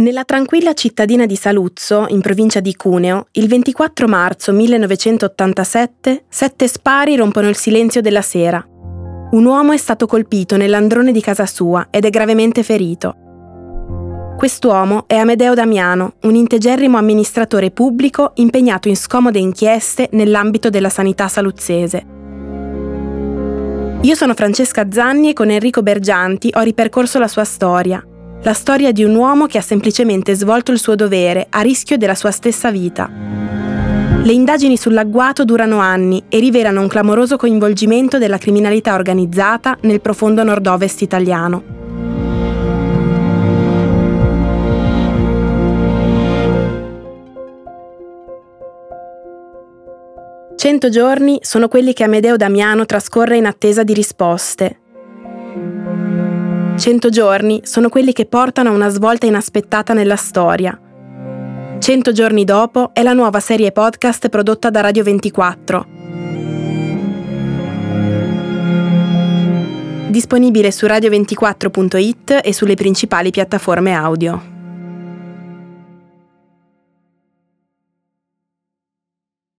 Nella tranquilla cittadina di Saluzzo, in provincia di Cuneo, il 24 marzo 1987, sette spari rompono il silenzio della sera. Un uomo è stato colpito nell'androne di casa sua ed è gravemente ferito. Quest'uomo è Amedeo Damiano, un integerrimo amministratore pubblico impegnato in scomode inchieste nell'ambito della sanità saluzzese. Io sono Francesca Zanni e con Enrico Bergianti ho ripercorso la sua storia, la storia di un uomo che ha semplicemente svolto il suo dovere a rischio della sua stessa vita. Le indagini sull'agguato durano anni e rivelano un clamoroso coinvolgimento della criminalità organizzata nel profondo nord-ovest italiano. Cento giorni sono quelli che Amedeo Damiano trascorre in attesa di risposte, 100 giorni sono quelli che portano a una svolta inaspettata nella storia. 100 giorni dopo è la nuova serie podcast prodotta da Radio 24. Disponibile su radio24.it e sulle principali piattaforme audio.